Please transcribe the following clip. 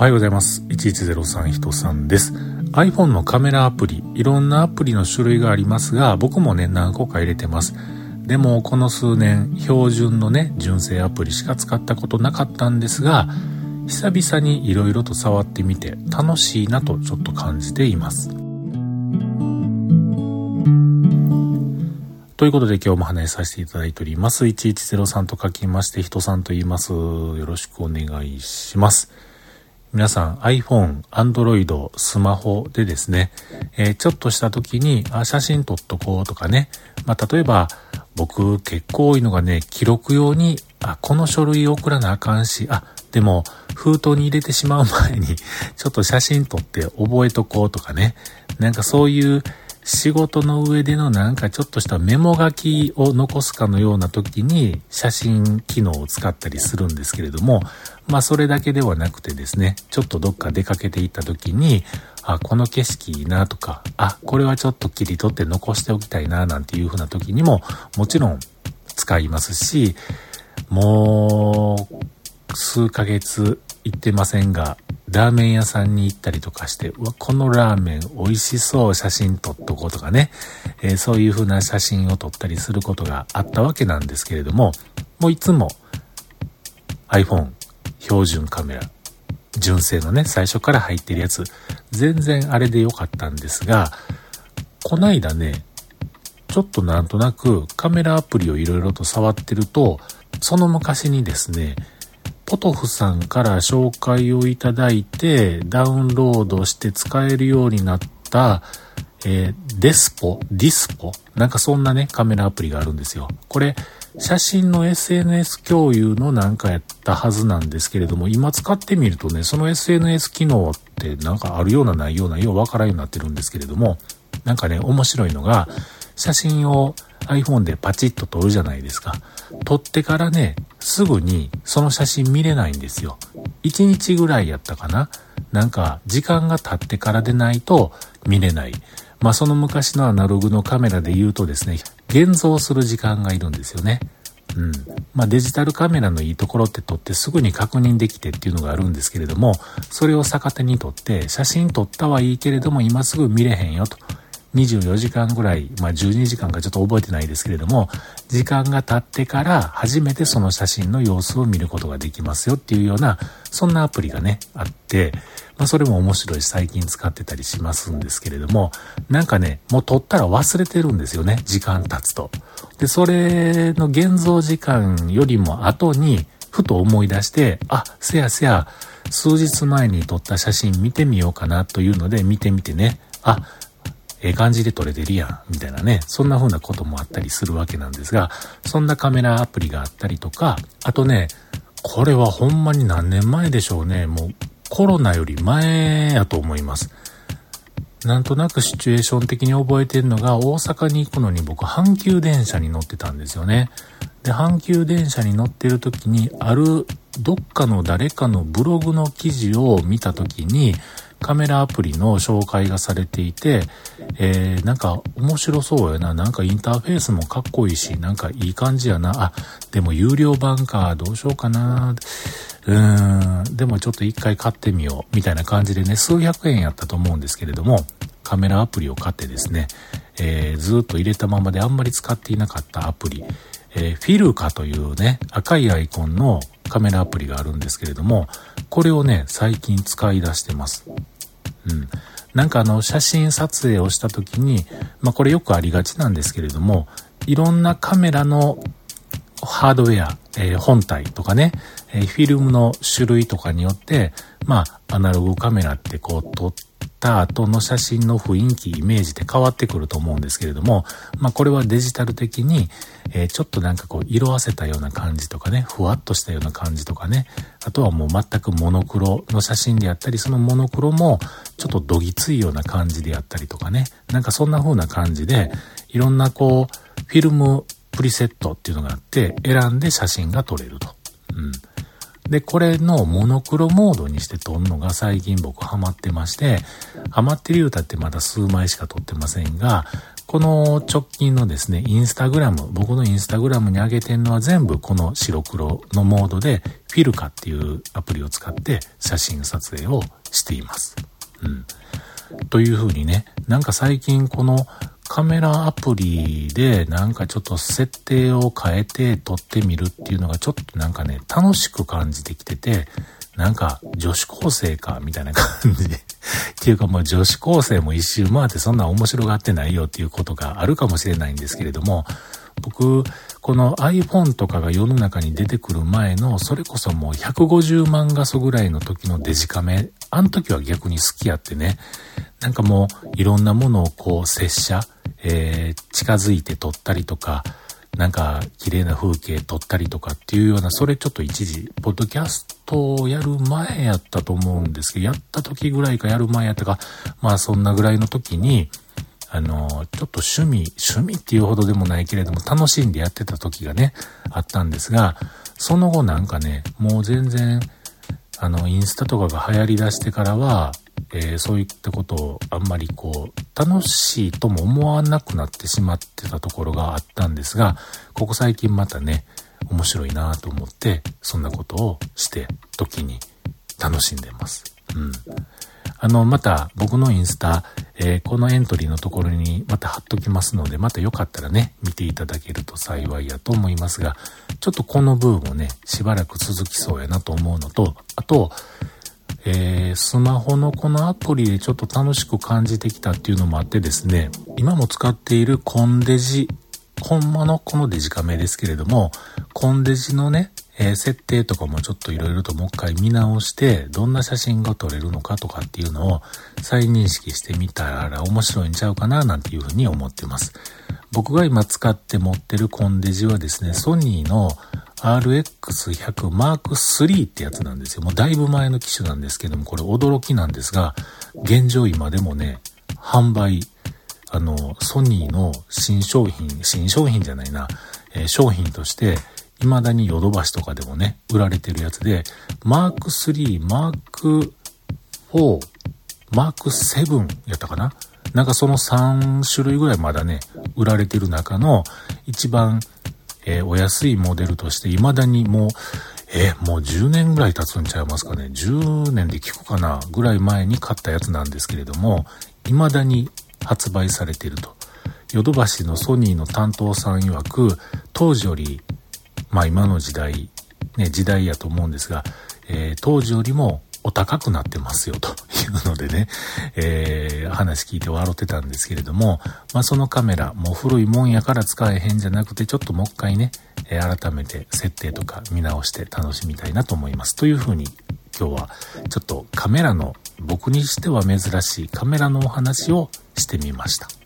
おはようございます。1103人さんです。iPhone のカメラアプリ、いろんなアプリの種類がありますが、僕もね、何個か入れてます。でも、この数年、標準のね、純正アプリしか使ったことなかったんですが、久々に色々と触ってみて、楽しいなとちょっと感じています。ということで今日も話させていただいております。1103と書きまして、人さんと言います。よろしくお願いします。皆さん iPhone、Android、スマホでですね、えー、ちょっとした時にあ写真撮っとこうとかね、まあ、例えば僕結構多いのがね、記録用に、あ、この書類送らなあかんし、あ、でも封筒に入れてしまう前にちょっと写真撮って覚えとこうとかね、なんかそういう仕事の上でのなんかちょっとしたメモ書きを残すかのような時に写真機能を使ったりするんですけれども、まあそれだけではなくてですね、ちょっとどっか出かけていった時に、あ、この景色いいなとか、あ、これはちょっと切り取って残しておきたいななんていう風な時にももちろん使いますし、もう数ヶ月行ってませんが、ラーメン屋さんに行ったりとかして、うわ、このラーメン美味しそう写真撮っとこうとかね、えー、そういう風な写真を撮ったりすることがあったわけなんですけれども、もういつも iPhone 標準カメラ、純正のね、最初から入ってるやつ、全然あれで良かったんですが、こないだね、ちょっとなんとなくカメラアプリをいろいろと触ってると、その昔にですね、ポトフさんから紹介をいただいて、ダウンロードして使えるようになった、えー、デスポディスポ？なんかそんなね、カメラアプリがあるんですよ。これ、写真の SNS 共有のなんかやったはずなんですけれども、今使ってみるとね、その SNS 機能ってなんかあるようなないような、ようわからんようになってるんですけれども、なんかね、面白いのが、写真を iPhone でパチッと撮るじゃないですか。撮ってからね、すぐにその写真見れないんですよ。1日ぐらいやったかななんか時間が経ってからでないと見れない。まあその昔のアナログのカメラで言うとですね、現像する時間がいるんですよね。うん。まあデジタルカメラのいいところって撮ってすぐに確認できてっていうのがあるんですけれども、それを逆手に撮って写真撮ったはいいけれども今すぐ見れへんよと。24時間ぐらい、まあ12時間かちょっと覚えてないですけれども、時間が経ってから初めてその写真の様子を見ることができますよっていうような、そんなアプリがね、あって、まあそれも面白いし最近使ってたりしますんですけれども、なんかね、もう撮ったら忘れてるんですよね、時間経つと。で、それの現像時間よりも後に、ふと思い出して、あ、せやせや、数日前に撮った写真見てみようかなというので見てみてね、あ、ええ感じで撮れてるやん、みたいなね、そんな風なこともあったりするわけなんですが、そんなカメラアプリがあったりとか、あとね、これはほんまに何年前でしょうね、もうコロナより前やと思います。なんとなくシチュエーション的に覚えてるのが、大阪に行くのに僕、阪急電車に乗ってたんですよね。で、阪急電車に乗ってる時に、あるどっかの誰かのブログの記事を見た時に、カメラアプリの紹介がされていて、えー、なんか面白そうやな。なんかインターフェースもかっこいいし、なんかいい感じやな。あ、でも有料版か、どうしようかな。うーん、でもちょっと一回買ってみよう。みたいな感じでね、数百円やったと思うんですけれども、カメラアプリを買ってですね、えー、ずっと入れたままであんまり使っていなかったアプリ、えー、フィルカというね、赤いアイコンのカメラアプリがあるんですけれども、これをね、最近使い出してます。うん。なんかあの、写真撮影をした時に、まあこれよくありがちなんですけれども、いろんなカメラのハードウェア、えー、本体とかね、えー、フィルムの種類とかによって、まあ、アナログカメラってこう撮った後の写真の雰囲気、イメージって変わってくると思うんですけれども、まあこれはデジタル的に、えー、ちょっとなんかこう色あせたような感じとかね、ふわっとしたような感じとかね、あとはもう全くモノクロの写真であったり、そのモノクロもちょっとどぎついような感じであったりとかね、なんかそんな風な感じで、いろんなこう、フィルムプリセットっていうのがあって、選んで写真が撮れると。うん。で、これのモノクロモードにして撮るのが最近僕ハマってまして、ハマってる言うたってまだ数枚しか撮ってませんが、この直近のですね、インスタグラム、僕のインスタグラムに上げてんのは全部この白黒のモードで、フィルカっていうアプリを使って写真撮影をしています。うん。というふうにね、なんか最近このカメラアプリでなんかちょっと設定を変えて撮ってみるっていうのがちょっとなんかね、楽しく感じてきてて、なんか女子高生かみたいな感じ っていうかもう女子高生も一周回ってそんな面白がってないよっていうことがあるかもしれないんですけれども、僕、この iPhone とかが世の中に出てくる前の、それこそもう150万画素ぐらいの時のデジカメ、あの時は逆に好きやってね、なんかもういろんなものをこう拙者、えー、近づいて撮ったりとか、なんか綺麗な風景撮ったりとかっていうような、それちょっと一時、ポッドキャストをやる前やったと思うんですけど、やった時ぐらいかやる前やったか、まあそんなぐらいの時に、あの、ちょっと趣味、趣味っていうほどでもないけれども、楽しんでやってた時がね、あったんですが、その後なんかね、もう全然、あの、インスタとかが流行り出してからは、えー、そういったことをあんまりこう、楽しいとも思わなくなってしまってたところがあったんですが、ここ最近またね、面白いなと思って、そんなことをして、時に楽しんでます。うん。あの、また僕のインスタ、えー、このエントリーのところにまた貼っときますので、またよかったらね、見ていただけると幸いやと思いますが、ちょっとこの部分もね、しばらく続きそうやなと思うのと、あと、えー、スマホのこのアプリでちょっと楽しく感じてきたっていうのもあってですね、今も使っているコンデジ、コンマのこのデジカメですけれども、コンデジのね、えー、設定とかもちょっといろいろともう一回見直して、どんな写真が撮れるのかとかっていうのを再認識してみたら面白いんちゃうかななんていうふうに思ってます。僕が今使って持ってるコンデジはですね、ソニーの RX100 Mark III ってやつなんですよ。もうだいぶ前の機種なんですけども、これ驚きなんですが、現状今でもね、販売、あの、ソニーの新商品、新商品じゃないな、えー、商品として、未だにヨドバシとかでもね、売られてるやつで、マーク3、マーク4、マーク7やったかな？なんかその3種類ぐらいまだね、売られてる中の一番えー、お安いモデルとして未だにもう、えー、もう10年ぐらい経つんちゃいますかね？10年で聞くかなぐらい前に買ったやつなんですけれども、未だに発売されていると。ヨドバシのソニーの担当さん曰く、当時より、まあ今の時代、ね、時代やと思うんですが、えー、当時よりもお高くなってますよというのでね、えー、話聞いて笑ってたんですけれども、まあそのカメラ、もう古いもんやから使えへんじゃなくて、ちょっともう一回ね、えー、改めて設定とか見直して楽しみたいなと思います。というふうに今日はちょっとカメラの僕にしては珍しいカメラのお話をしてみました。